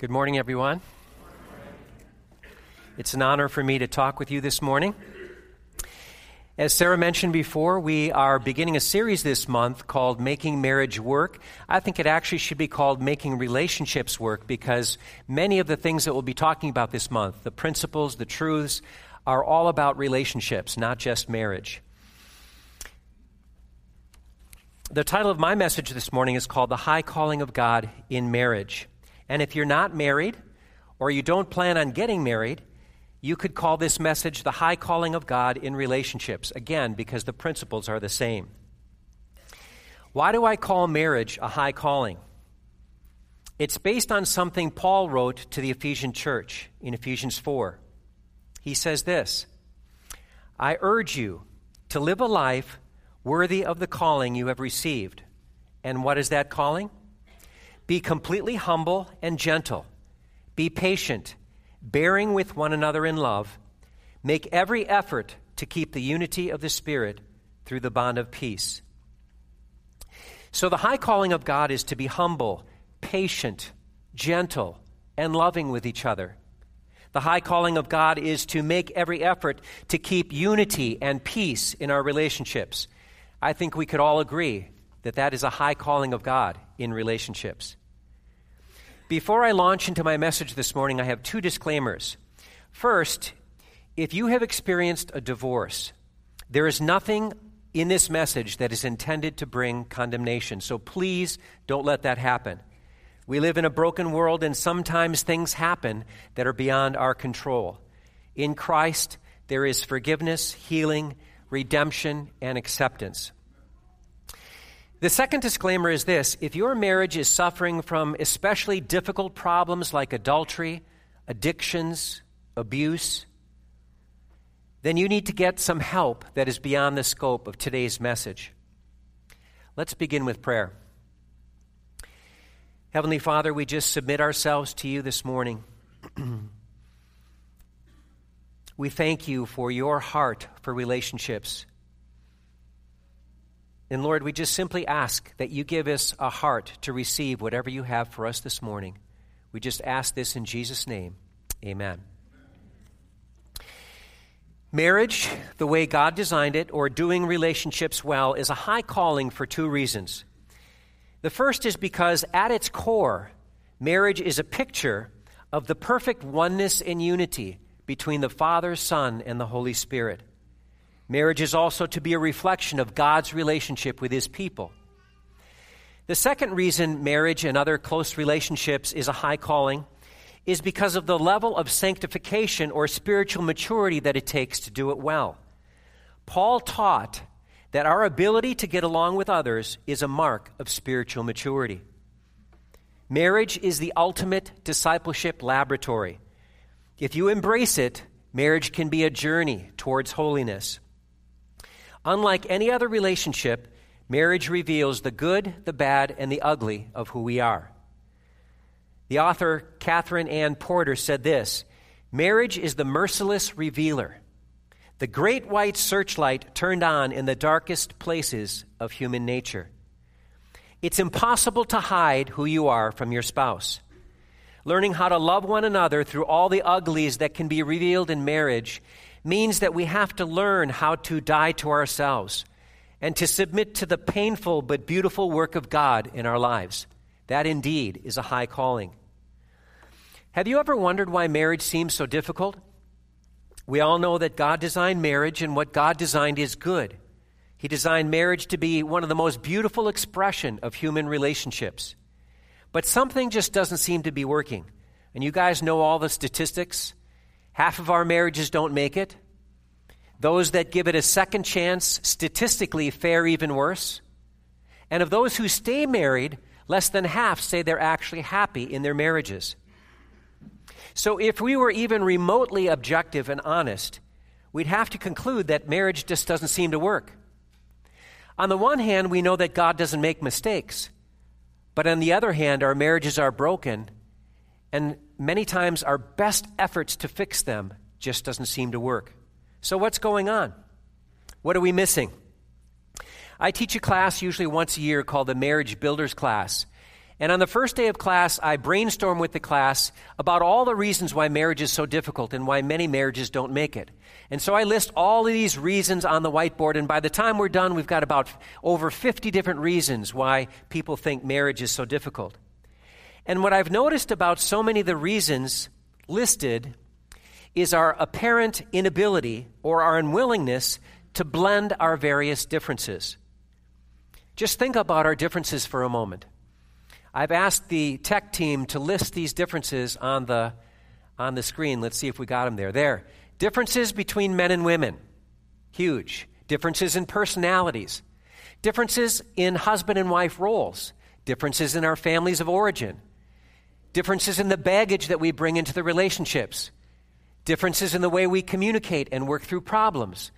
Good morning, everyone. It's an honor for me to talk with you this morning. As Sarah mentioned before, we are beginning a series this month called Making Marriage Work. I think it actually should be called Making Relationships Work because many of the things that we'll be talking about this month, the principles, the truths, are all about relationships, not just marriage. The title of my message this morning is called The High Calling of God in Marriage. And if you're not married or you don't plan on getting married, you could call this message the high calling of God in relationships, again, because the principles are the same. Why do I call marriage a high calling? It's based on something Paul wrote to the Ephesian church in Ephesians 4. He says this I urge you to live a life worthy of the calling you have received. And what is that calling? Be completely humble and gentle. Be patient, bearing with one another in love. Make every effort to keep the unity of the Spirit through the bond of peace. So, the high calling of God is to be humble, patient, gentle, and loving with each other. The high calling of God is to make every effort to keep unity and peace in our relationships. I think we could all agree that that is a high calling of God in relationships. Before I launch into my message this morning, I have two disclaimers. First, if you have experienced a divorce, there is nothing in this message that is intended to bring condemnation. So please don't let that happen. We live in a broken world, and sometimes things happen that are beyond our control. In Christ, there is forgiveness, healing, redemption, and acceptance. The second disclaimer is this if your marriage is suffering from especially difficult problems like adultery, addictions, abuse, then you need to get some help that is beyond the scope of today's message. Let's begin with prayer. Heavenly Father, we just submit ourselves to you this morning. we thank you for your heart for relationships. And Lord, we just simply ask that you give us a heart to receive whatever you have for us this morning. We just ask this in Jesus' name. Amen. Marriage, the way God designed it, or doing relationships well, is a high calling for two reasons. The first is because at its core, marriage is a picture of the perfect oneness and unity between the Father, Son, and the Holy Spirit. Marriage is also to be a reflection of God's relationship with his people. The second reason marriage and other close relationships is a high calling is because of the level of sanctification or spiritual maturity that it takes to do it well. Paul taught that our ability to get along with others is a mark of spiritual maturity. Marriage is the ultimate discipleship laboratory. If you embrace it, marriage can be a journey towards holiness. Unlike any other relationship, marriage reveals the good, the bad, and the ugly of who we are. The author Katherine Anne Porter said this Marriage is the merciless revealer, the great white searchlight turned on in the darkest places of human nature. It's impossible to hide who you are from your spouse. Learning how to love one another through all the uglies that can be revealed in marriage means that we have to learn how to die to ourselves and to submit to the painful but beautiful work of God in our lives. That indeed is a high calling. Have you ever wondered why marriage seems so difficult? We all know that God designed marriage, and what God designed is good. He designed marriage to be one of the most beautiful expression of human relationships. But something just doesn't seem to be working. And you guys know all the statistics. Half of our marriages don't make it. Those that give it a second chance statistically fare even worse. And of those who stay married, less than half say they're actually happy in their marriages. So if we were even remotely objective and honest, we'd have to conclude that marriage just doesn't seem to work. On the one hand, we know that God doesn't make mistakes. But on the other hand, our marriages are broken and many times our best efforts to fix them just doesn't seem to work. So, what's going on? What are we missing? I teach a class usually once a year called the Marriage Builders class. And on the first day of class, I brainstorm with the class about all the reasons why marriage is so difficult and why many marriages don't make it. And so I list all of these reasons on the whiteboard, and by the time we're done, we've got about over 50 different reasons why people think marriage is so difficult. And what I've noticed about so many of the reasons listed is our apparent inability or our unwillingness to blend our various differences. Just think about our differences for a moment. I've asked the tech team to list these differences on the, on the screen. Let's see if we got them there. There. Differences between men and women. Huge. Differences in personalities. Differences in husband and wife roles. Differences in our families of origin. Differences in the baggage that we bring into the relationships. Differences in the way we communicate and work through problems.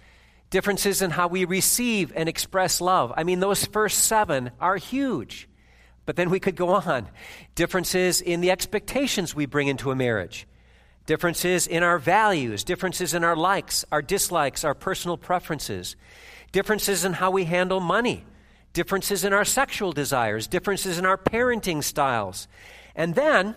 Differences in how we receive and express love. I mean, those first seven are huge. But then we could go on. Differences in the expectations we bring into a marriage, differences in our values, differences in our likes, our dislikes, our personal preferences, differences in how we handle money, differences in our sexual desires, differences in our parenting styles. And then,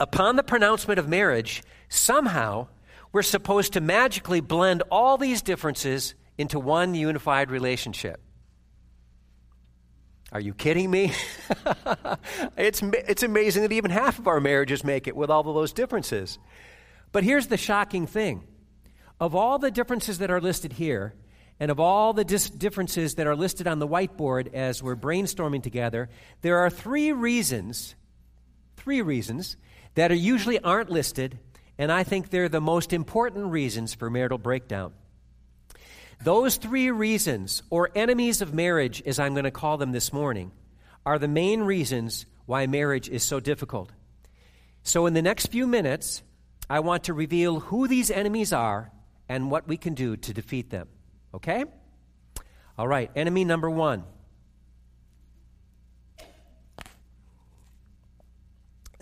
upon the pronouncement of marriage, somehow we're supposed to magically blend all these differences into one unified relationship. Are you kidding me? it's, it's amazing that even half of our marriages make it with all of those differences. But here's the shocking thing of all the differences that are listed here, and of all the dis- differences that are listed on the whiteboard as we're brainstorming together, there are three reasons, three reasons that are usually aren't listed, and I think they're the most important reasons for marital breakdown. Those three reasons, or enemies of marriage, as I'm going to call them this morning, are the main reasons why marriage is so difficult. So, in the next few minutes, I want to reveal who these enemies are and what we can do to defeat them. Okay? All right, enemy number one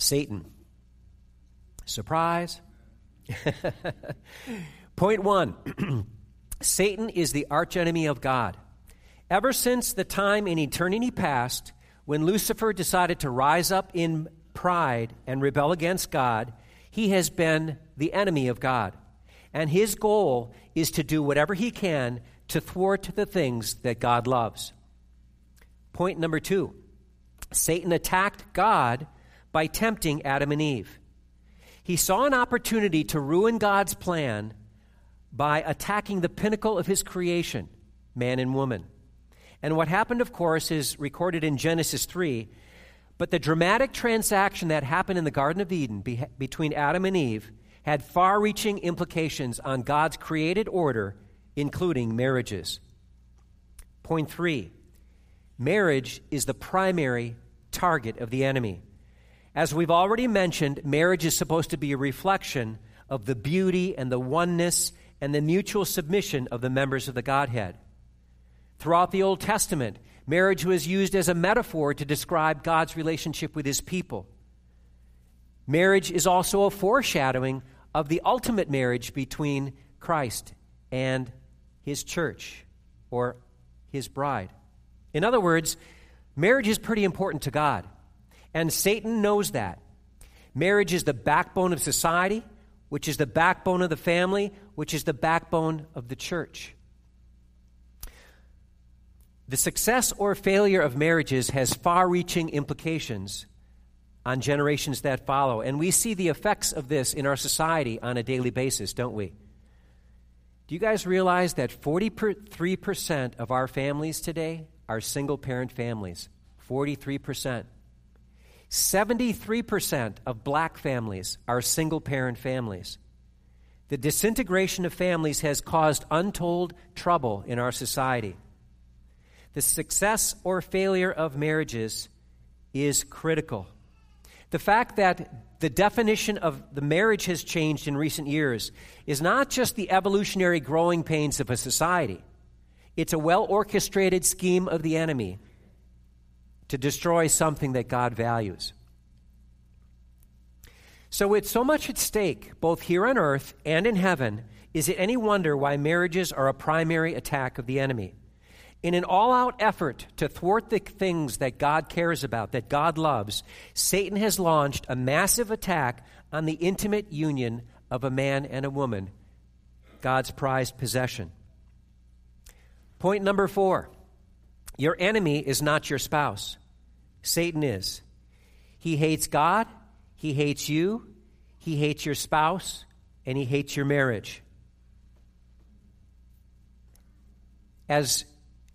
Satan. Surprise. Point one. Satan is the archenemy of God. Ever since the time in eternity past when Lucifer decided to rise up in pride and rebel against God, he has been the enemy of God. And his goal is to do whatever he can to thwart the things that God loves. Point number two Satan attacked God by tempting Adam and Eve. He saw an opportunity to ruin God's plan by attacking the pinnacle of his creation, man and woman. And what happened, of course, is recorded in Genesis 3. But the dramatic transaction that happened in the Garden of Eden be- between Adam and Eve had far reaching implications on God's created order, including marriages. Point three marriage is the primary target of the enemy. As we've already mentioned, marriage is supposed to be a reflection of the beauty and the oneness and the mutual submission of the members of the Godhead. Throughout the Old Testament, marriage was used as a metaphor to describe God's relationship with his people. Marriage is also a foreshadowing of the ultimate marriage between Christ and his church or his bride. In other words, marriage is pretty important to God, and Satan knows that. Marriage is the backbone of society, which is the backbone of the family, which is the backbone of the church. The success or failure of marriages has far reaching implications on generations that follow. And we see the effects of this in our society on a daily basis, don't we? Do you guys realize that 43% of our families today are single parent families? 43%. 73% of black families are single parent families. The disintegration of families has caused untold trouble in our society. The success or failure of marriages is critical. The fact that the definition of the marriage has changed in recent years is not just the evolutionary growing pains of a society, it's a well orchestrated scheme of the enemy to destroy something that God values. So, with so much at stake, both here on earth and in heaven, is it any wonder why marriages are a primary attack of the enemy? In an all out effort to thwart the things that God cares about, that God loves, Satan has launched a massive attack on the intimate union of a man and a woman, God's prized possession. Point number four your enemy is not your spouse, Satan is. He hates God, he hates you, he hates your spouse, and he hates your marriage. As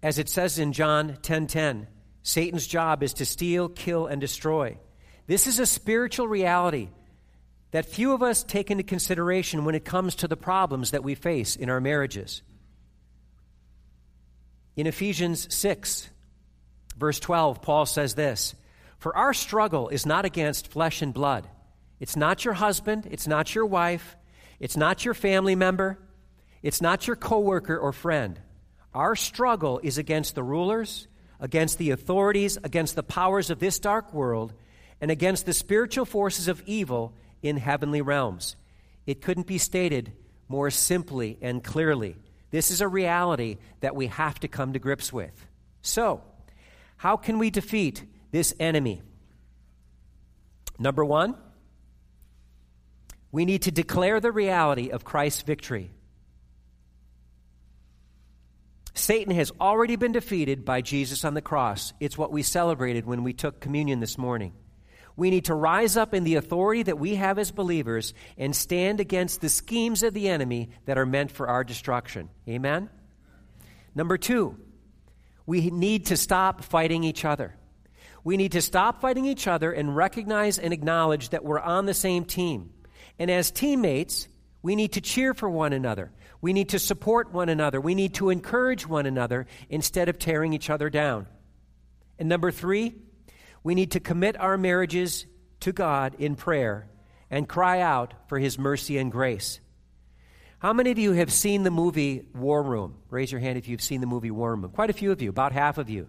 as it says in John 10:10, Satan's job is to steal, kill and destroy. This is a spiritual reality that few of us take into consideration when it comes to the problems that we face in our marriages. In Ephesians 6, verse 12, Paul says this For our struggle is not against flesh and blood. It's not your husband, it's not your wife, it's not your family member, it's not your coworker or friend. Our struggle is against the rulers, against the authorities, against the powers of this dark world, and against the spiritual forces of evil in heavenly realms. It couldn't be stated more simply and clearly. This is a reality that we have to come to grips with. So, how can we defeat this enemy? Number one, we need to declare the reality of Christ's victory. Satan has already been defeated by Jesus on the cross. It's what we celebrated when we took communion this morning. We need to rise up in the authority that we have as believers and stand against the schemes of the enemy that are meant for our destruction. Amen? Number two, we need to stop fighting each other. We need to stop fighting each other and recognize and acknowledge that we're on the same team. And as teammates, we need to cheer for one another. We need to support one another. We need to encourage one another instead of tearing each other down. And number three, we need to commit our marriages to God in prayer and cry out for His mercy and grace. How many of you have seen the movie War Room? Raise your hand if you've seen the movie War Room. Quite a few of you, about half of you.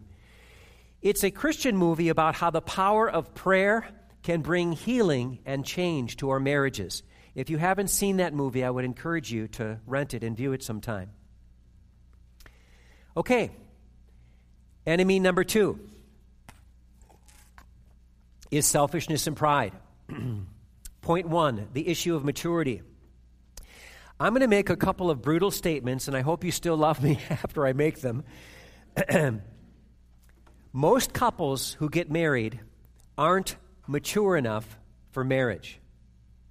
It's a Christian movie about how the power of prayer can bring healing and change to our marriages. If you haven't seen that movie, I would encourage you to rent it and view it sometime. Okay, enemy number two is selfishness and pride. Point one the issue of maturity. I'm going to make a couple of brutal statements, and I hope you still love me after I make them. Most couples who get married aren't mature enough for marriage.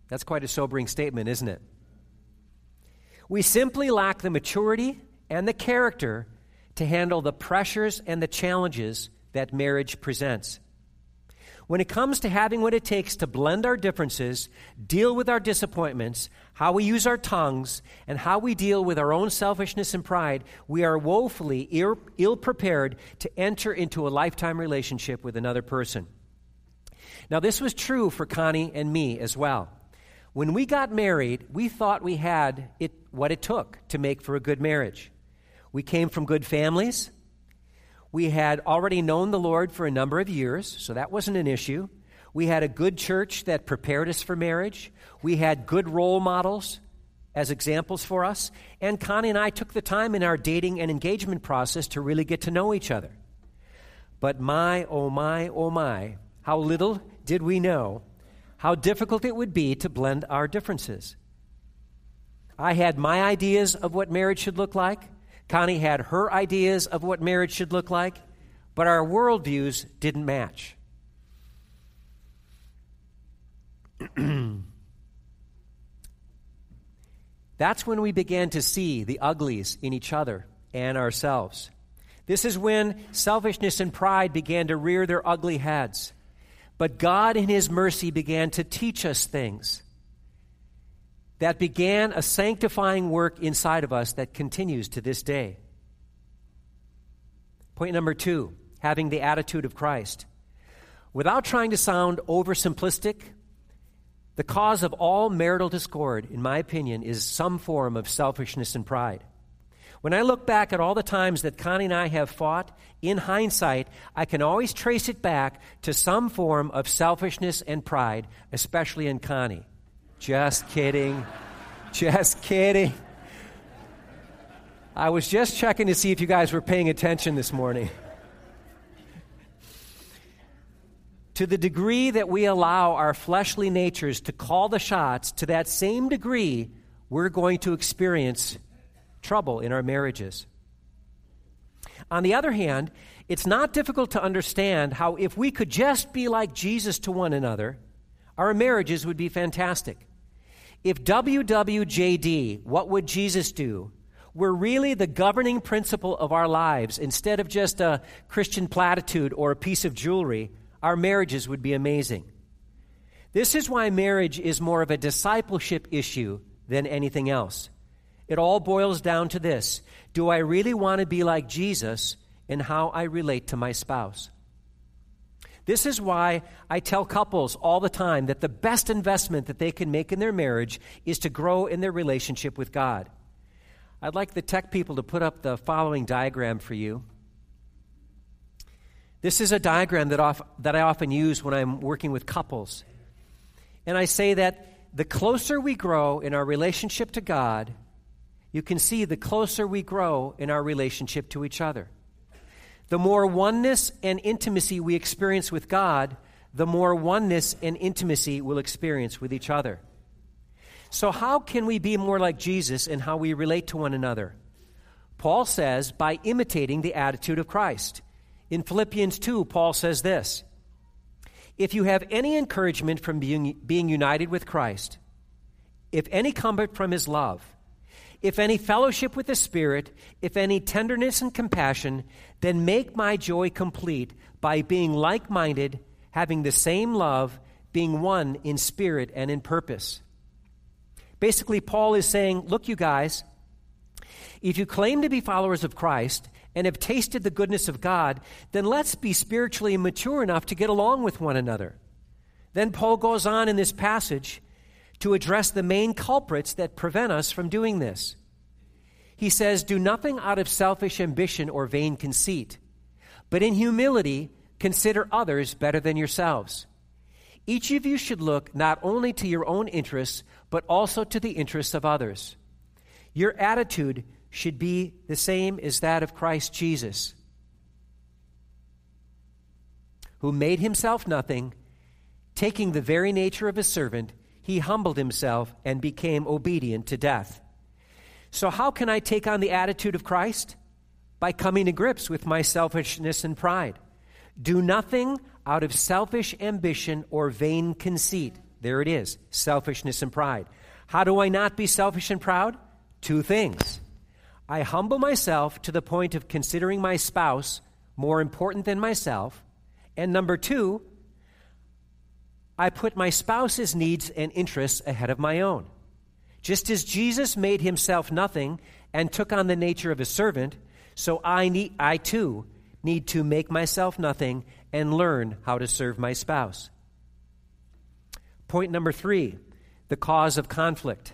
That's quite a sobering statement, isn't it? We simply lack the maturity and the character to handle the pressures and the challenges that marriage presents. When it comes to having what it takes to blend our differences, deal with our disappointments, how we use our tongues, and how we deal with our own selfishness and pride, we are woefully ill prepared to enter into a lifetime relationship with another person. Now, this was true for Connie and me as well. When we got married, we thought we had it, what it took to make for a good marriage. We came from good families. We had already known the Lord for a number of years, so that wasn't an issue. We had a good church that prepared us for marriage. We had good role models as examples for us. And Connie and I took the time in our dating and engagement process to really get to know each other. But my, oh my, oh my, how little did we know how difficult it would be to blend our differences. I had my ideas of what marriage should look like. Connie had her ideas of what marriage should look like, but our worldviews didn't match. That's when we began to see the uglies in each other and ourselves. This is when selfishness and pride began to rear their ugly heads. But God, in His mercy, began to teach us things that began a sanctifying work inside of us that continues to this day. Point number two having the attitude of Christ. Without trying to sound oversimplistic, the cause of all marital discord, in my opinion, is some form of selfishness and pride. When I look back at all the times that Connie and I have fought, in hindsight, I can always trace it back to some form of selfishness and pride, especially in Connie. Just kidding. Just kidding. I was just checking to see if you guys were paying attention this morning. to the degree that we allow our fleshly natures to call the shots, to that same degree, we're going to experience trouble in our marriages. On the other hand, it's not difficult to understand how if we could just be like Jesus to one another, our marriages would be fantastic. If WWJD, what would Jesus do, were really the governing principle of our lives instead of just a Christian platitude or a piece of jewelry, our marriages would be amazing. This is why marriage is more of a discipleship issue than anything else. It all boils down to this Do I really want to be like Jesus in how I relate to my spouse? This is why I tell couples all the time that the best investment that they can make in their marriage is to grow in their relationship with God. I'd like the tech people to put up the following diagram for you. This is a diagram that, off, that I often use when I'm working with couples. And I say that the closer we grow in our relationship to God, you can see the closer we grow in our relationship to each other. The more oneness and intimacy we experience with God, the more oneness and intimacy we'll experience with each other. So, how can we be more like Jesus in how we relate to one another? Paul says, by imitating the attitude of Christ. In Philippians 2, Paul says this If you have any encouragement from being, being united with Christ, if any comfort from his love, if any fellowship with the Spirit, if any tenderness and compassion, then make my joy complete by being like minded, having the same love, being one in spirit and in purpose. Basically, Paul is saying, Look, you guys, if you claim to be followers of Christ and have tasted the goodness of God, then let's be spiritually mature enough to get along with one another. Then Paul goes on in this passage to address the main culprits that prevent us from doing this. He says, Do nothing out of selfish ambition or vain conceit, but in humility consider others better than yourselves. Each of you should look not only to your own interests, but also to the interests of others. Your attitude should be the same as that of Christ Jesus, who made himself nothing, taking the very nature of a servant he humbled himself and became obedient to death. So, how can I take on the attitude of Christ? By coming to grips with my selfishness and pride. Do nothing out of selfish ambition or vain conceit. There it is selfishness and pride. How do I not be selfish and proud? Two things. I humble myself to the point of considering my spouse more important than myself. And number two, I put my spouse's needs and interests ahead of my own. Just as Jesus made himself nothing and took on the nature of a servant, so I, need, I too need to make myself nothing and learn how to serve my spouse. Point number three the cause of conflict.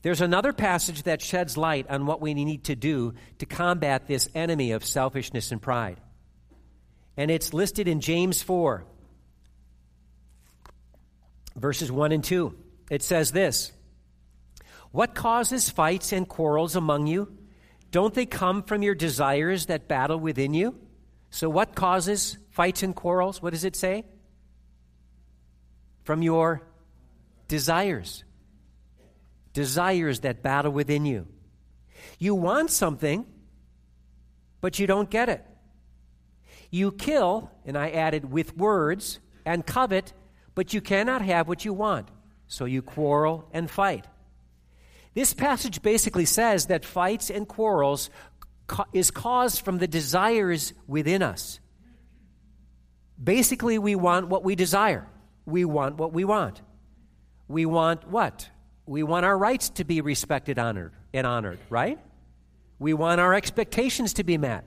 There's another passage that sheds light on what we need to do to combat this enemy of selfishness and pride. And it's listed in James 4, verses 1 and 2. It says this What causes fights and quarrels among you? Don't they come from your desires that battle within you? So, what causes fights and quarrels? What does it say? From your desires. Desires that battle within you. You want something, but you don't get it. You kill, and I added with words, and covet, but you cannot have what you want, so you quarrel and fight. This passage basically says that fights and quarrels is caused from the desires within us. Basically, we want what we desire. We want what we want. We want what? We want our rights to be respected, honored, and honored, right? We want our expectations to be met.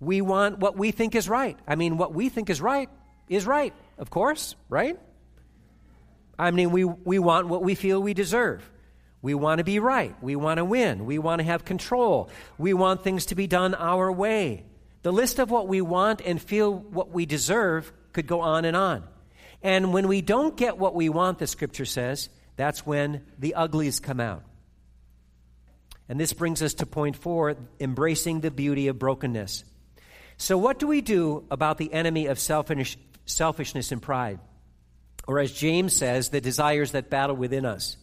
We want what we think is right. I mean, what we think is right is right of course, right? I mean, we, we want what we feel we deserve. We want to be right. We want to win. We want to have control. We want things to be done our way. The list of what we want and feel what we deserve could go on and on. And when we don't get what we want, the scripture says, that's when the uglies come out. And this brings us to point four embracing the beauty of brokenness. So, what do we do about the enemy of selfish, selfishness and pride? Or, as James says, the desires that battle within us.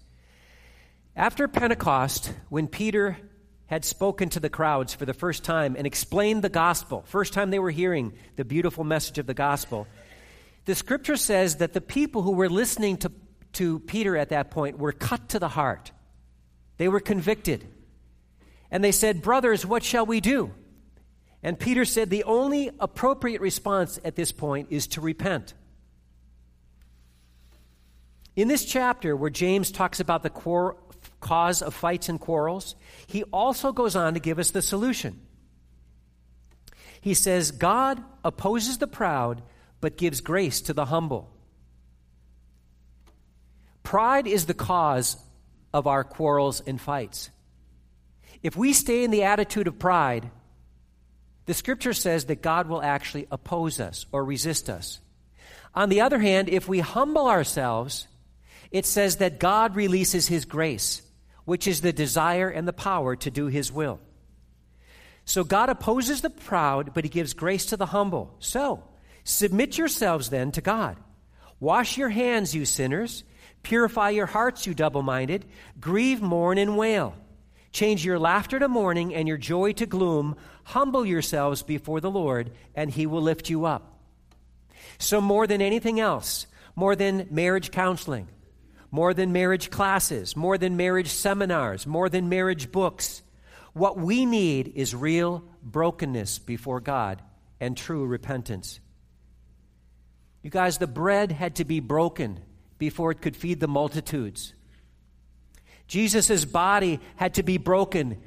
After Pentecost, when Peter had spoken to the crowds for the first time and explained the gospel, first time they were hearing the beautiful message of the gospel, the scripture says that the people who were listening to, to Peter at that point were cut to the heart. They were convicted. And they said, Brothers, what shall we do? And Peter said, The only appropriate response at this point is to repent. In this chapter, where James talks about the quar- cause of fights and quarrels, he also goes on to give us the solution. He says, God opposes the proud, but gives grace to the humble. Pride is the cause of our quarrels and fights. If we stay in the attitude of pride, the scripture says that God will actually oppose us or resist us. On the other hand, if we humble ourselves, it says that God releases his grace, which is the desire and the power to do his will. So God opposes the proud, but he gives grace to the humble. So, submit yourselves then to God. Wash your hands, you sinners. Purify your hearts, you double minded. Grieve, mourn, and wail. Change your laughter to mourning and your joy to gloom. Humble yourselves before the Lord, and he will lift you up. So, more than anything else, more than marriage counseling, more than marriage classes, more than marriage seminars, more than marriage books, what we need is real brokenness before God and true repentance. You guys, the bread had to be broken before it could feed the multitudes. Jesus' body had to be broken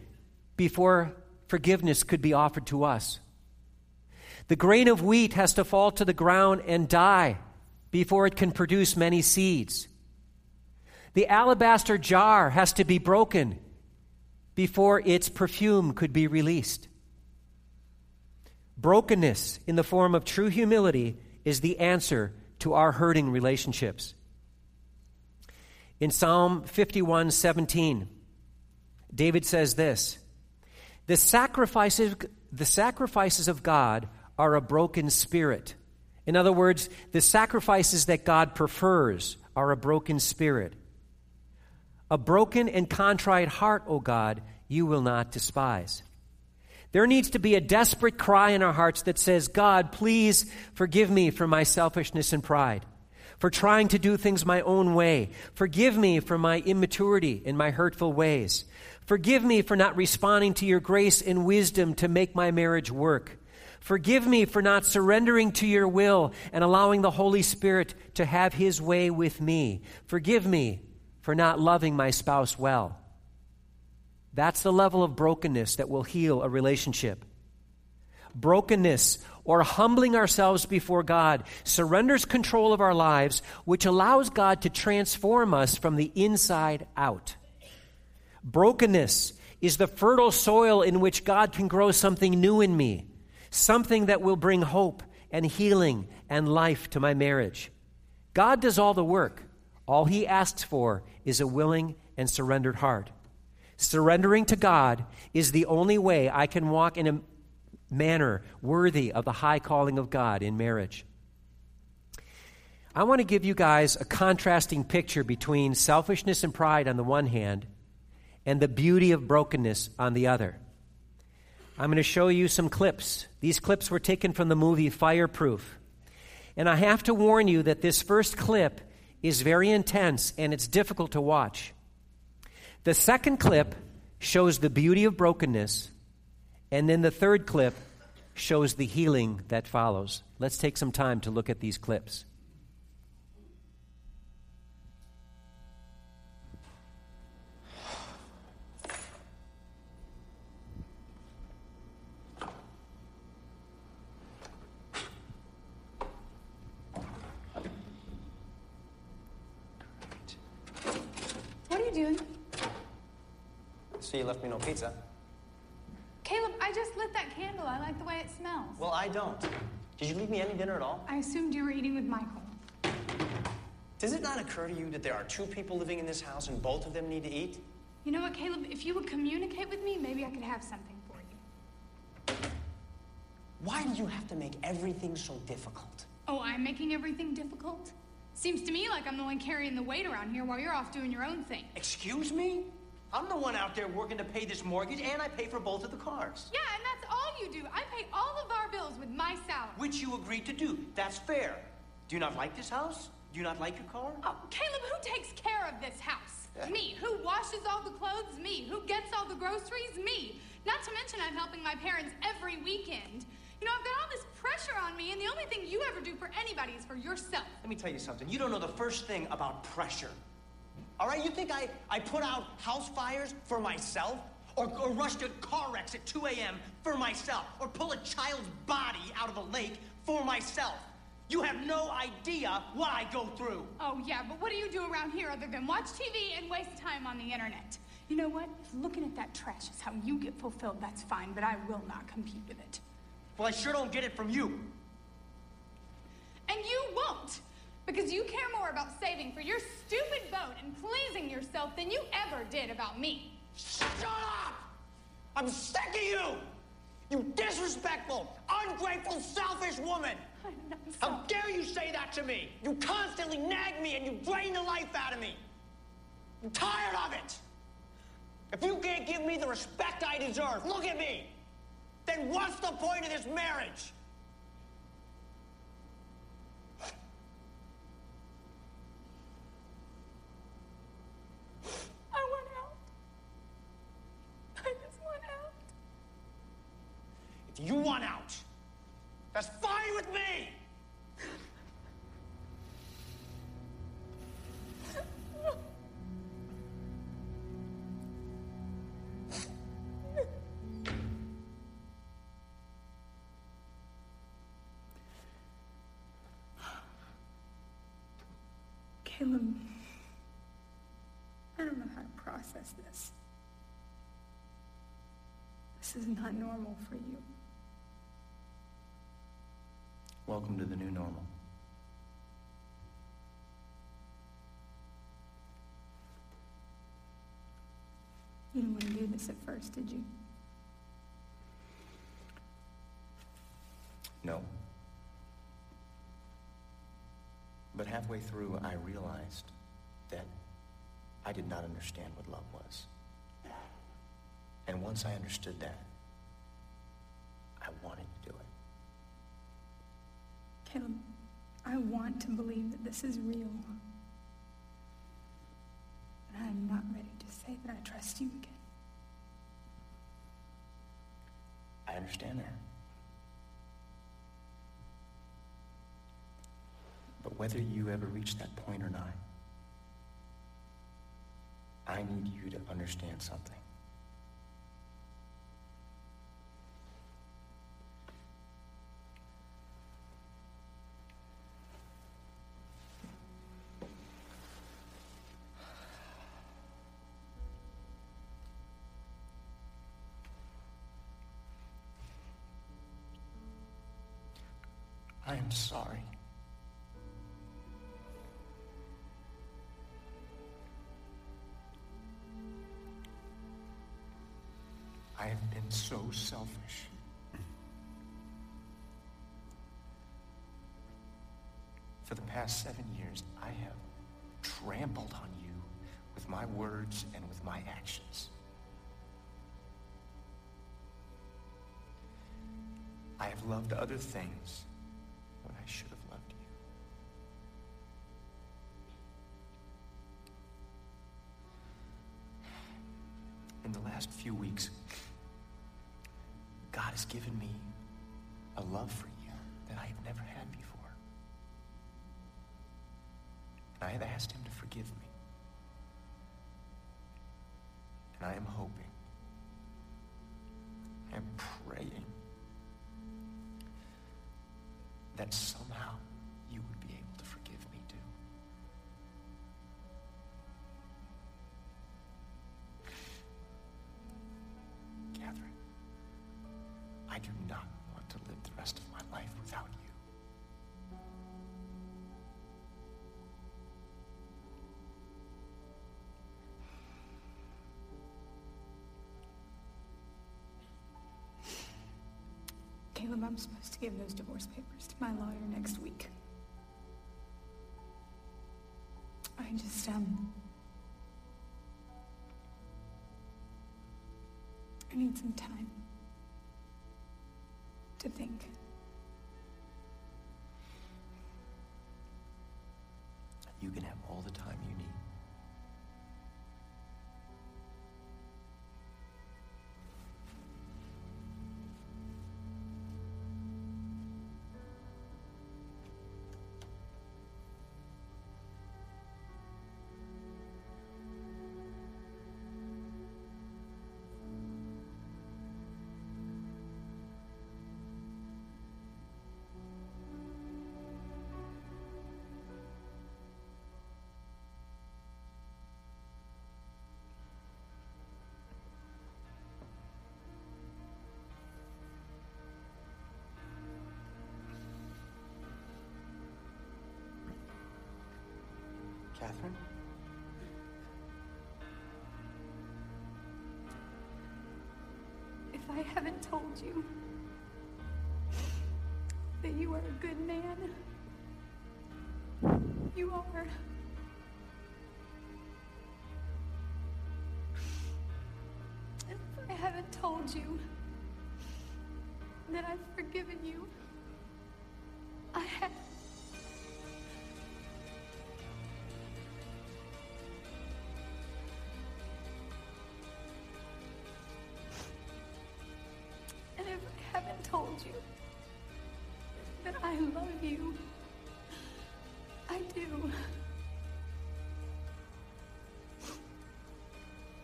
before forgiveness could be offered to us. The grain of wheat has to fall to the ground and die before it can produce many seeds. The alabaster jar has to be broken before its perfume could be released. Brokenness in the form of true humility is the answer to our hurting relationships. In Psalm 51 17, David says this the sacrifices, the sacrifices of God are a broken spirit. In other words, the sacrifices that God prefers are a broken spirit. A broken and contrite heart, O God, you will not despise. There needs to be a desperate cry in our hearts that says, God, please forgive me for my selfishness and pride for trying to do things my own way. Forgive me for my immaturity and my hurtful ways. Forgive me for not responding to your grace and wisdom to make my marriage work. Forgive me for not surrendering to your will and allowing the Holy Spirit to have his way with me. Forgive me for not loving my spouse well. That's the level of brokenness that will heal a relationship. Brokenness or humbling ourselves before God surrenders control of our lives, which allows God to transform us from the inside out. Brokenness is the fertile soil in which God can grow something new in me, something that will bring hope and healing and life to my marriage. God does all the work. All he asks for is a willing and surrendered heart. Surrendering to God is the only way I can walk in a manner worthy of the high calling of God in marriage. I want to give you guys a contrasting picture between selfishness and pride on the one hand and the beauty of brokenness on the other. I'm going to show you some clips. These clips were taken from the movie Fireproof. And I have to warn you that this first clip is very intense and it's difficult to watch. The second clip shows the beauty of brokenness and then the third clip shows the healing that follows. Let's take some time to look at these clips. Doing? So you left me no pizza? Caleb, I just lit that candle. I like the way it smells. Well, I don't. Did you leave me any dinner at all? I assumed you were eating with Michael. Does it not occur to you that there are two people living in this house and both of them need to eat? You know what, Caleb? If you would communicate with me, maybe I could have something for you. Why do you have to make everything so difficult? Oh, I'm making everything difficult? Seems to me like I'm the one carrying the weight around here while you're off doing your own thing. Excuse me? I'm the one out there working to pay this mortgage, and I pay for both of the cars. Yeah, and that's all you do. I pay all of our bills with my salary. Which you agreed to do. That's fair. Do you not like this house? Do you not like your car? Oh, Caleb, who takes care of this house? Me. Who washes all the clothes? Me. Who gets all the groceries? Me. Not to mention I'm helping my parents every weekend. You know, I've got all this pressure on me, and the only thing you ever do for anybody is for yourself. Let me tell you something. You don't know the first thing about pressure. All right, you think I, I put out house fires for myself? Or, or rush to car wrecks at 2 a.m. for myself? Or pull a child's body out of a lake for myself? You have no idea what I go through. Oh, yeah, but what do you do around here other than watch TV and waste time on the internet? You know what? If looking at that trash is how you get fulfilled, that's fine, but I will not compete with it. Well, I sure don't get it from you. And you won't! Because you care more about saving for your stupid boat and pleasing yourself than you ever did about me. Shut up! I'm sick of you! You disrespectful, ungrateful, selfish woman! I'm not How dare you say that to me? You constantly nag me and you drain the life out of me. I'm tired of it. If you can't give me the respect I deserve, look at me. Then what's the point of this marriage? I want out. I just want out. If you want out, that's fine with me. This is not normal for you. Welcome to the new normal. You didn't want to do this at first, did you? No. But halfway through, I realized that I did not understand what love was. And once I understood that, I wanted to do it. Caleb, I want to believe that this is real. And I'm not ready to say that I trust you again. I understand that. But whether you ever reach that point or not, I need you to understand something. I am sorry. I have been so selfish. For the past seven years, I have trampled on you with my words and with my actions. I have loved other things should have loved you. In the last few weeks, God has given me a love for you that I have never had before. And I have asked him to forgive me. And I am hoping, I am praying that somehow Caleb, I'm supposed to give those divorce papers to my lawyer next week. I just, um, I need some time to think. Catherine? If I haven't told you that you are a good man, you are. If I haven't told you that I've forgiven you, I love you, I do.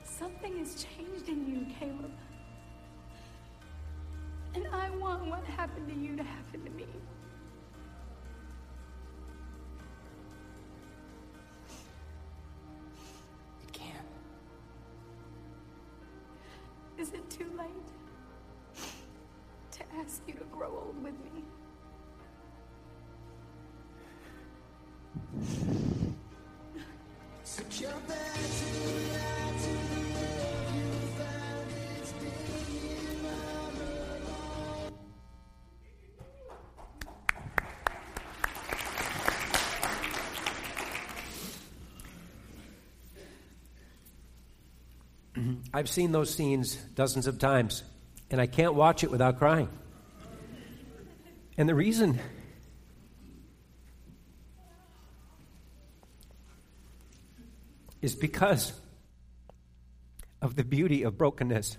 Something has changed in you, Caleb. And I want what happened to you to happen to me. It can't. Is it too late to ask you to grow old with me? Mm-hmm. I've seen those scenes dozens of times, and I can't watch it without crying. And the reason is because of the beauty of brokenness.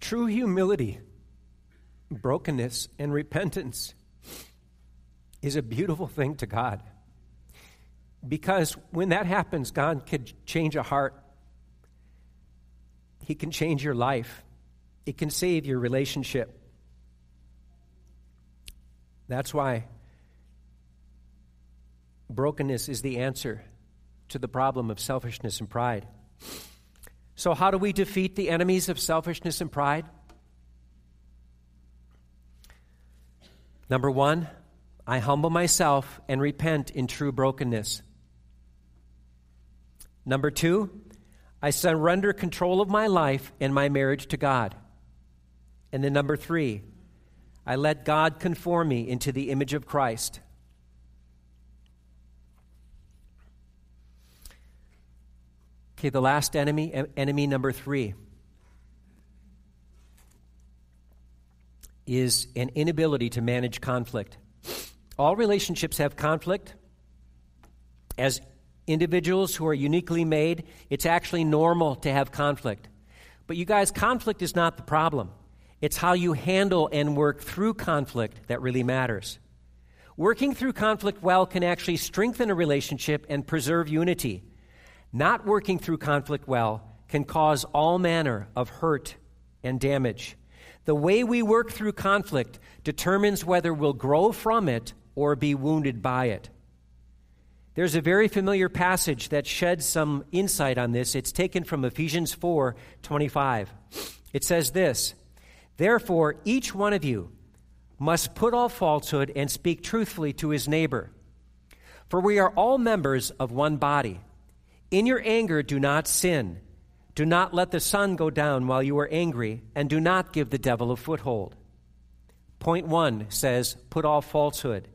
True humility, brokenness, and repentance is a beautiful thing to God. Because when that happens, God could change a heart. He can change your life. It can save your relationship. That's why brokenness is the answer to the problem of selfishness and pride. So, how do we defeat the enemies of selfishness and pride? Number one, I humble myself and repent in true brokenness. Number two, I surrender control of my life and my marriage to God. And then number three, I let God conform me into the image of Christ. Okay, the last enemy, enemy number three, is an inability to manage conflict. All relationships have conflict. As individuals who are uniquely made, it's actually normal to have conflict. But you guys, conflict is not the problem. It's how you handle and work through conflict that really matters. Working through conflict well can actually strengthen a relationship and preserve unity. Not working through conflict well can cause all manner of hurt and damage. The way we work through conflict determines whether we'll grow from it or be wounded by it. There's a very familiar passage that sheds some insight on this. It's taken from Ephesians 4 25. It says this Therefore, each one of you must put off falsehood and speak truthfully to his neighbor. For we are all members of one body. In your anger, do not sin. Do not let the sun go down while you are angry, and do not give the devil a foothold. Point one says, put all falsehood.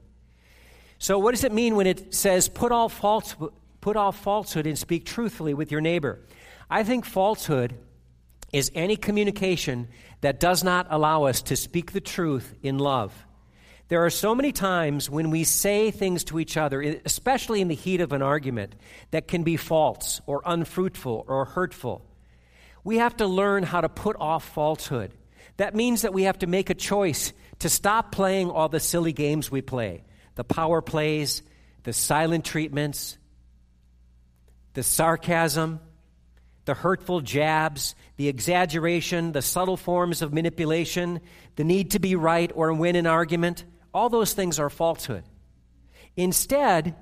So, what does it mean when it says, put all, false, put all falsehood and speak truthfully with your neighbor? I think falsehood is any communication that does not allow us to speak the truth in love. There are so many times when we say things to each other, especially in the heat of an argument, that can be false or unfruitful or hurtful. We have to learn how to put off falsehood. That means that we have to make a choice to stop playing all the silly games we play the power plays, the silent treatments, the sarcasm, the hurtful jabs, the exaggeration, the subtle forms of manipulation, the need to be right or win an argument. All those things are falsehood. Instead,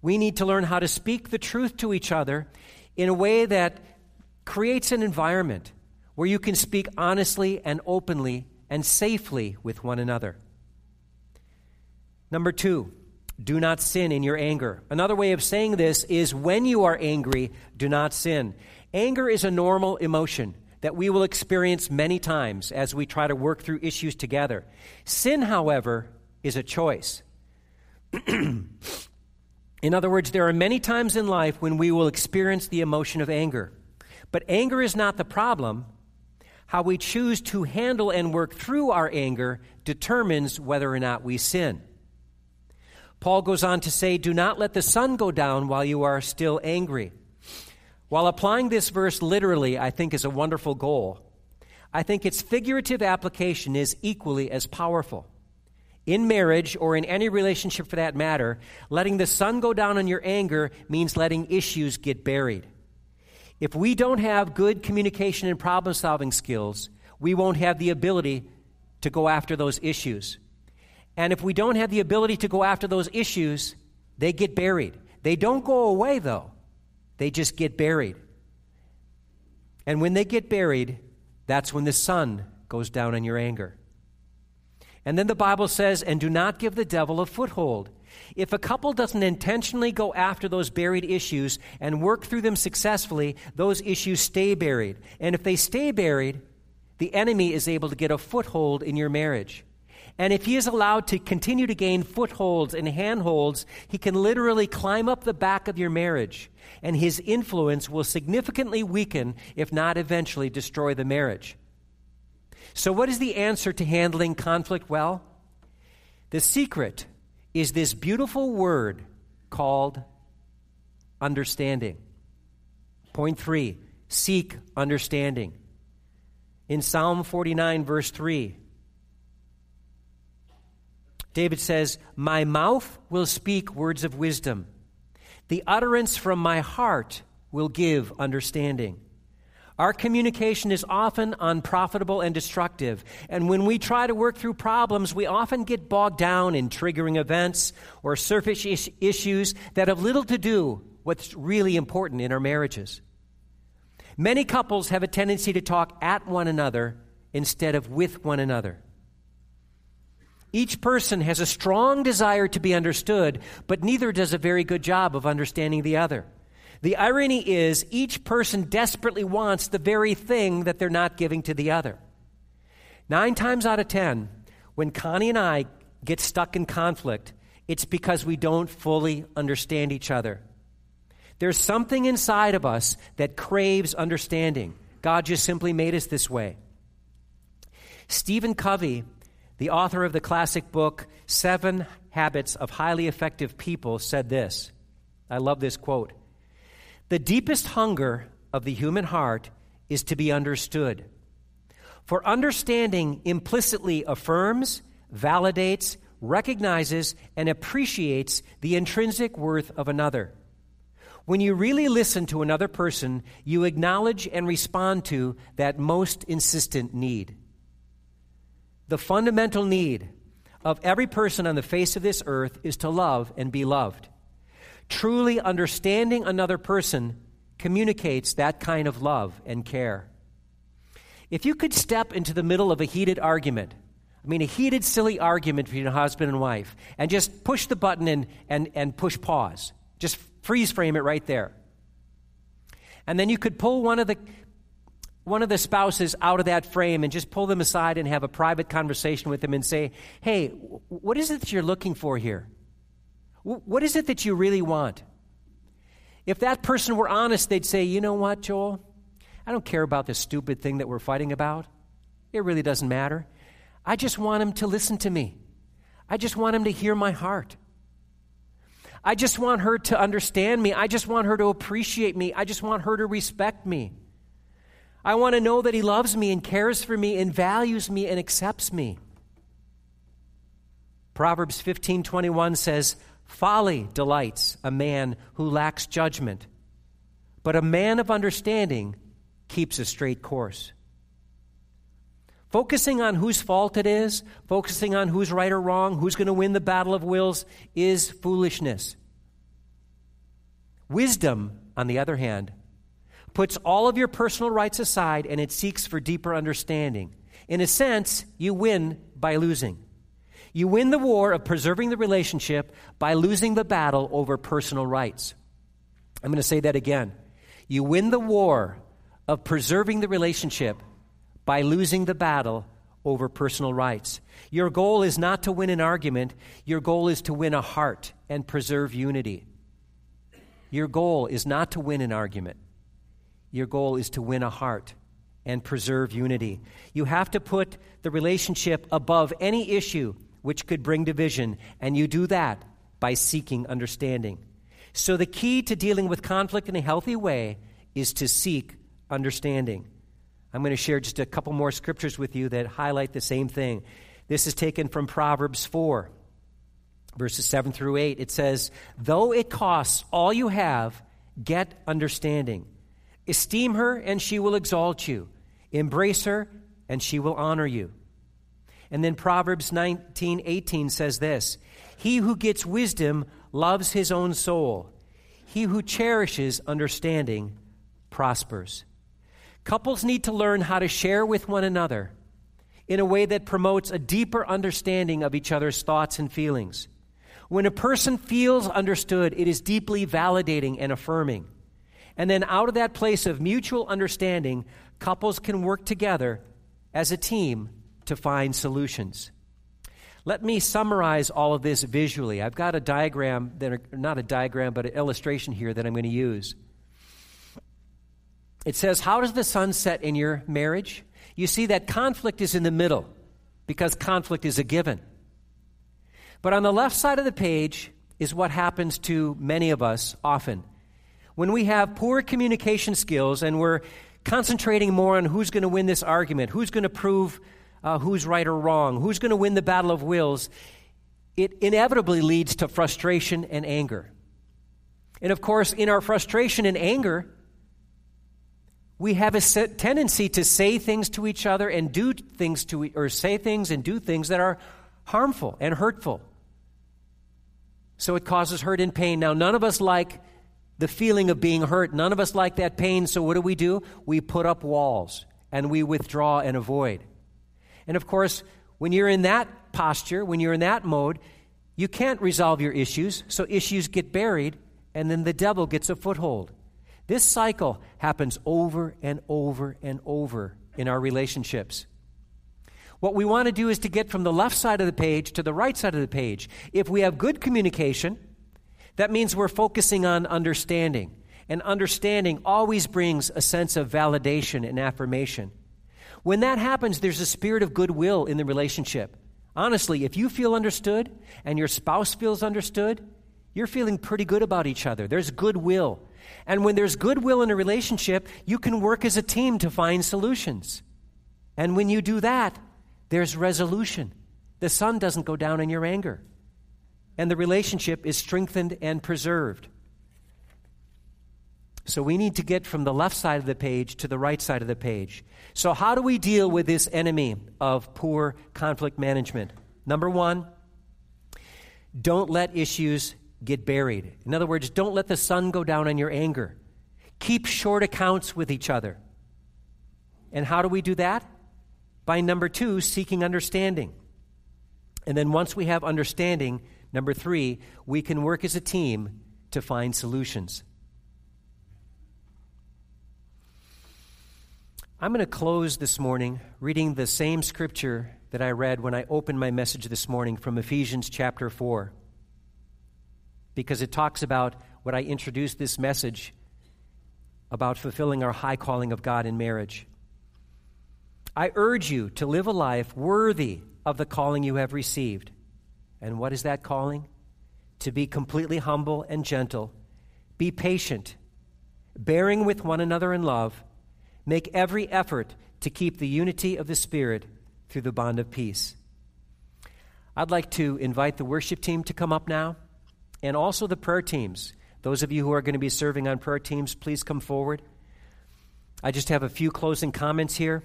we need to learn how to speak the truth to each other in a way that creates an environment where you can speak honestly and openly and safely with one another. Number two, do not sin in your anger. Another way of saying this is when you are angry, do not sin. Anger is a normal emotion that we will experience many times as we try to work through issues together. Sin, however, is a choice. in other words, there are many times in life when we will experience the emotion of anger. But anger is not the problem. How we choose to handle and work through our anger determines whether or not we sin. Paul goes on to say, Do not let the sun go down while you are still angry. While applying this verse literally, I think, is a wonderful goal, I think its figurative application is equally as powerful. In marriage, or in any relationship for that matter, letting the sun go down on your anger means letting issues get buried. If we don't have good communication and problem solving skills, we won't have the ability to go after those issues. And if we don't have the ability to go after those issues, they get buried. They don't go away, though, they just get buried. And when they get buried, that's when the sun goes down on your anger. And then the Bible says, and do not give the devil a foothold. If a couple doesn't intentionally go after those buried issues and work through them successfully, those issues stay buried. And if they stay buried, the enemy is able to get a foothold in your marriage. And if he is allowed to continue to gain footholds and handholds, he can literally climb up the back of your marriage, and his influence will significantly weaken, if not eventually destroy the marriage. So, what is the answer to handling conflict well? The secret is this beautiful word called understanding. Point three seek understanding. In Psalm 49, verse 3, David says, My mouth will speak words of wisdom, the utterance from my heart will give understanding. Our communication is often unprofitable and destructive. And when we try to work through problems, we often get bogged down in triggering events or surface is- issues that have little to do with what's really important in our marriages. Many couples have a tendency to talk at one another instead of with one another. Each person has a strong desire to be understood, but neither does a very good job of understanding the other. The irony is, each person desperately wants the very thing that they're not giving to the other. Nine times out of ten, when Connie and I get stuck in conflict, it's because we don't fully understand each other. There's something inside of us that craves understanding. God just simply made us this way. Stephen Covey, the author of the classic book, Seven Habits of Highly Effective People, said this. I love this quote. The deepest hunger of the human heart is to be understood. For understanding implicitly affirms, validates, recognizes, and appreciates the intrinsic worth of another. When you really listen to another person, you acknowledge and respond to that most insistent need. The fundamental need of every person on the face of this earth is to love and be loved. Truly understanding another person communicates that kind of love and care. If you could step into the middle of a heated argument, I mean, a heated, silly argument between a husband and wife, and just push the button and, and, and push pause, just freeze frame it right there. And then you could pull one of the one of the spouses out of that frame and just pull them aside and have a private conversation with them and say, hey, what is it that you're looking for here? What is it that you really want? If that person were honest, they'd say, you know what, Joel? I don't care about this stupid thing that we're fighting about. It really doesn't matter. I just want him to listen to me. I just want him to hear my heart. I just want her to understand me. I just want her to appreciate me. I just want her to respect me. I want to know that he loves me and cares for me and values me and accepts me. Proverbs 15:21 says, "Folly delights a man who lacks judgment, but a man of understanding keeps a straight course." Focusing on whose fault it is, focusing on who's right or wrong, who's going to win the battle of wills, is foolishness. Wisdom, on the other hand, puts all of your personal rights aside and it seeks for deeper understanding. In a sense, you win by losing. You win the war of preserving the relationship by losing the battle over personal rights. I'm going to say that again. You win the war of preserving the relationship by losing the battle over personal rights. Your goal is not to win an argument, your goal is to win a heart and preserve unity. Your goal is not to win an argument, your goal is to win a heart and preserve unity. You have to put the relationship above any issue which could bring division, and you do that by seeking understanding. So, the key to dealing with conflict in a healthy way is to seek understanding. I'm going to share just a couple more scriptures with you that highlight the same thing. This is taken from Proverbs 4, verses 7 through 8. It says, Though it costs all you have, get understanding. Esteem her, and she will exalt you. Embrace her, and she will honor you. And then Proverbs 19, 18 says this He who gets wisdom loves his own soul. He who cherishes understanding prospers. Couples need to learn how to share with one another in a way that promotes a deeper understanding of each other's thoughts and feelings. When a person feels understood, it is deeply validating and affirming. And then, out of that place of mutual understanding, couples can work together as a team to find solutions. Let me summarize all of this visually. I've got a diagram, that, not a diagram, but an illustration here that I'm going to use. It says, How does the sun set in your marriage? You see that conflict is in the middle because conflict is a given. But on the left side of the page is what happens to many of us often. When we have poor communication skills and we're concentrating more on who's going to win this argument, who's going to prove uh, who's right or wrong, who's going to win the battle of wills, it inevitably leads to frustration and anger. And of course, in our frustration and anger, we have a tendency to say things to each other and do things to or say things and do things that are harmful and hurtful. So it causes hurt and pain. Now none of us like the feeling of being hurt. None of us like that pain. So what do we do? We put up walls and we withdraw and avoid. And of course, when you're in that posture, when you're in that mode, you can't resolve your issues, so issues get buried and then the devil gets a foothold. This cycle happens over and over and over in our relationships. What we want to do is to get from the left side of the page to the right side of the page. If we have good communication, that means we're focusing on understanding. And understanding always brings a sense of validation and affirmation. When that happens, there's a spirit of goodwill in the relationship. Honestly, if you feel understood and your spouse feels understood, you're feeling pretty good about each other. There's goodwill. And when there's goodwill in a relationship, you can work as a team to find solutions. And when you do that, there's resolution. The sun doesn't go down in your anger. And the relationship is strengthened and preserved. So we need to get from the left side of the page to the right side of the page. So, how do we deal with this enemy of poor conflict management? Number one, don't let issues get buried. In other words, don't let the sun go down on your anger. Keep short accounts with each other. And how do we do that? By number two, seeking understanding. And then once we have understanding, number three, we can work as a team to find solutions. I'm going to close this morning reading the same scripture that I read when I opened my message this morning from Ephesians chapter 4, because it talks about what I introduced this message about fulfilling our high calling of God in marriage. I urge you to live a life worthy of the calling you have received. And what is that calling? To be completely humble and gentle, be patient, bearing with one another in love Make every effort to keep the unity of the Spirit through the bond of peace. I'd like to invite the worship team to come up now and also the prayer teams. Those of you who are going to be serving on prayer teams, please come forward. I just have a few closing comments here.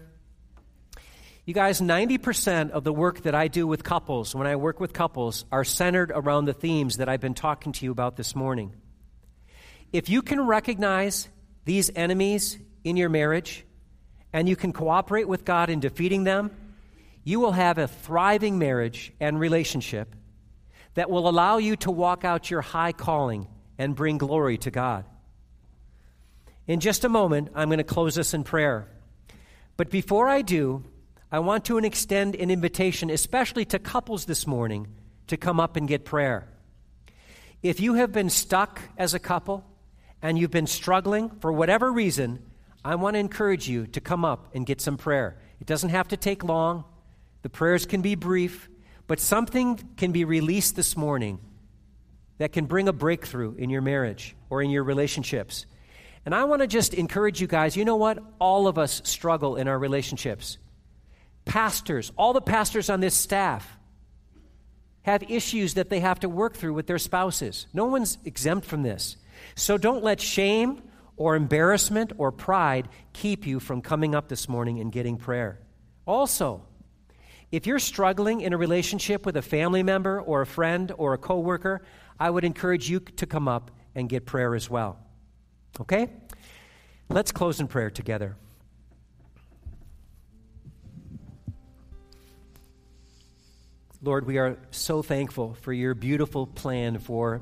You guys, 90% of the work that I do with couples, when I work with couples, are centered around the themes that I've been talking to you about this morning. If you can recognize these enemies in your marriage and you can cooperate with God in defeating them, you will have a thriving marriage and relationship that will allow you to walk out your high calling and bring glory to God. In just a moment, I'm going to close us in prayer. But before I do, I want to extend an invitation, especially to couples this morning, to come up and get prayer. If you have been stuck as a couple and you've been struggling for whatever reason, I want to encourage you to come up and get some prayer. It doesn't have to take long, the prayers can be brief, but something can be released this morning that can bring a breakthrough in your marriage or in your relationships. And I want to just encourage you guys you know what? All of us struggle in our relationships. Pastors, all the pastors on this staff, have issues that they have to work through with their spouses. No one's exempt from this. So don't let shame or embarrassment or pride keep you from coming up this morning and getting prayer. Also, if you're struggling in a relationship with a family member or a friend or a coworker, I would encourage you to come up and get prayer as well. Okay? Let's close in prayer together. Lord, we are so thankful for your beautiful plan for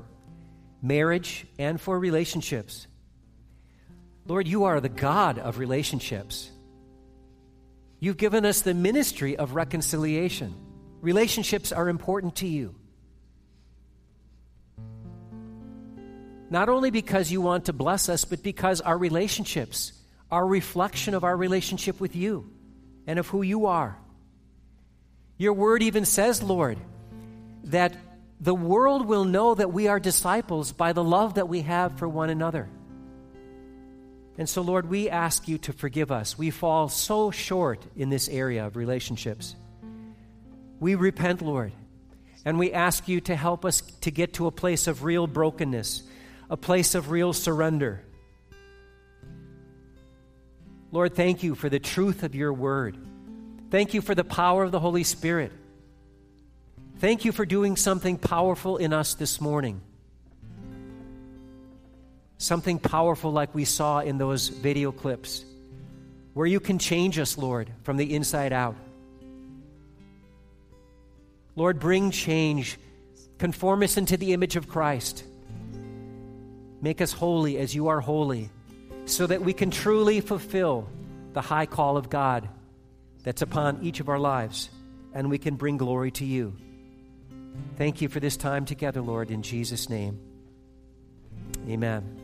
marriage and for relationships. Lord, you are the God of relationships. You've given us the ministry of reconciliation. Relationships are important to you. Not only because you want to bless us, but because our relationships are a reflection of our relationship with you and of who you are. Your word even says, Lord, that the world will know that we are disciples by the love that we have for one another. And so, Lord, we ask you to forgive us. We fall so short in this area of relationships. We repent, Lord, and we ask you to help us to get to a place of real brokenness, a place of real surrender. Lord, thank you for the truth of your word. Thank you for the power of the Holy Spirit. Thank you for doing something powerful in us this morning something powerful like we saw in those video clips, where you can change us, Lord, from the inside out. Lord, bring change. Conform us into the image of Christ. Make us holy as you are holy, so that we can truly fulfill the high call of God that's upon each of our lives, and we can bring glory to you. Thank you for this time together, Lord, in Jesus' name. Amen.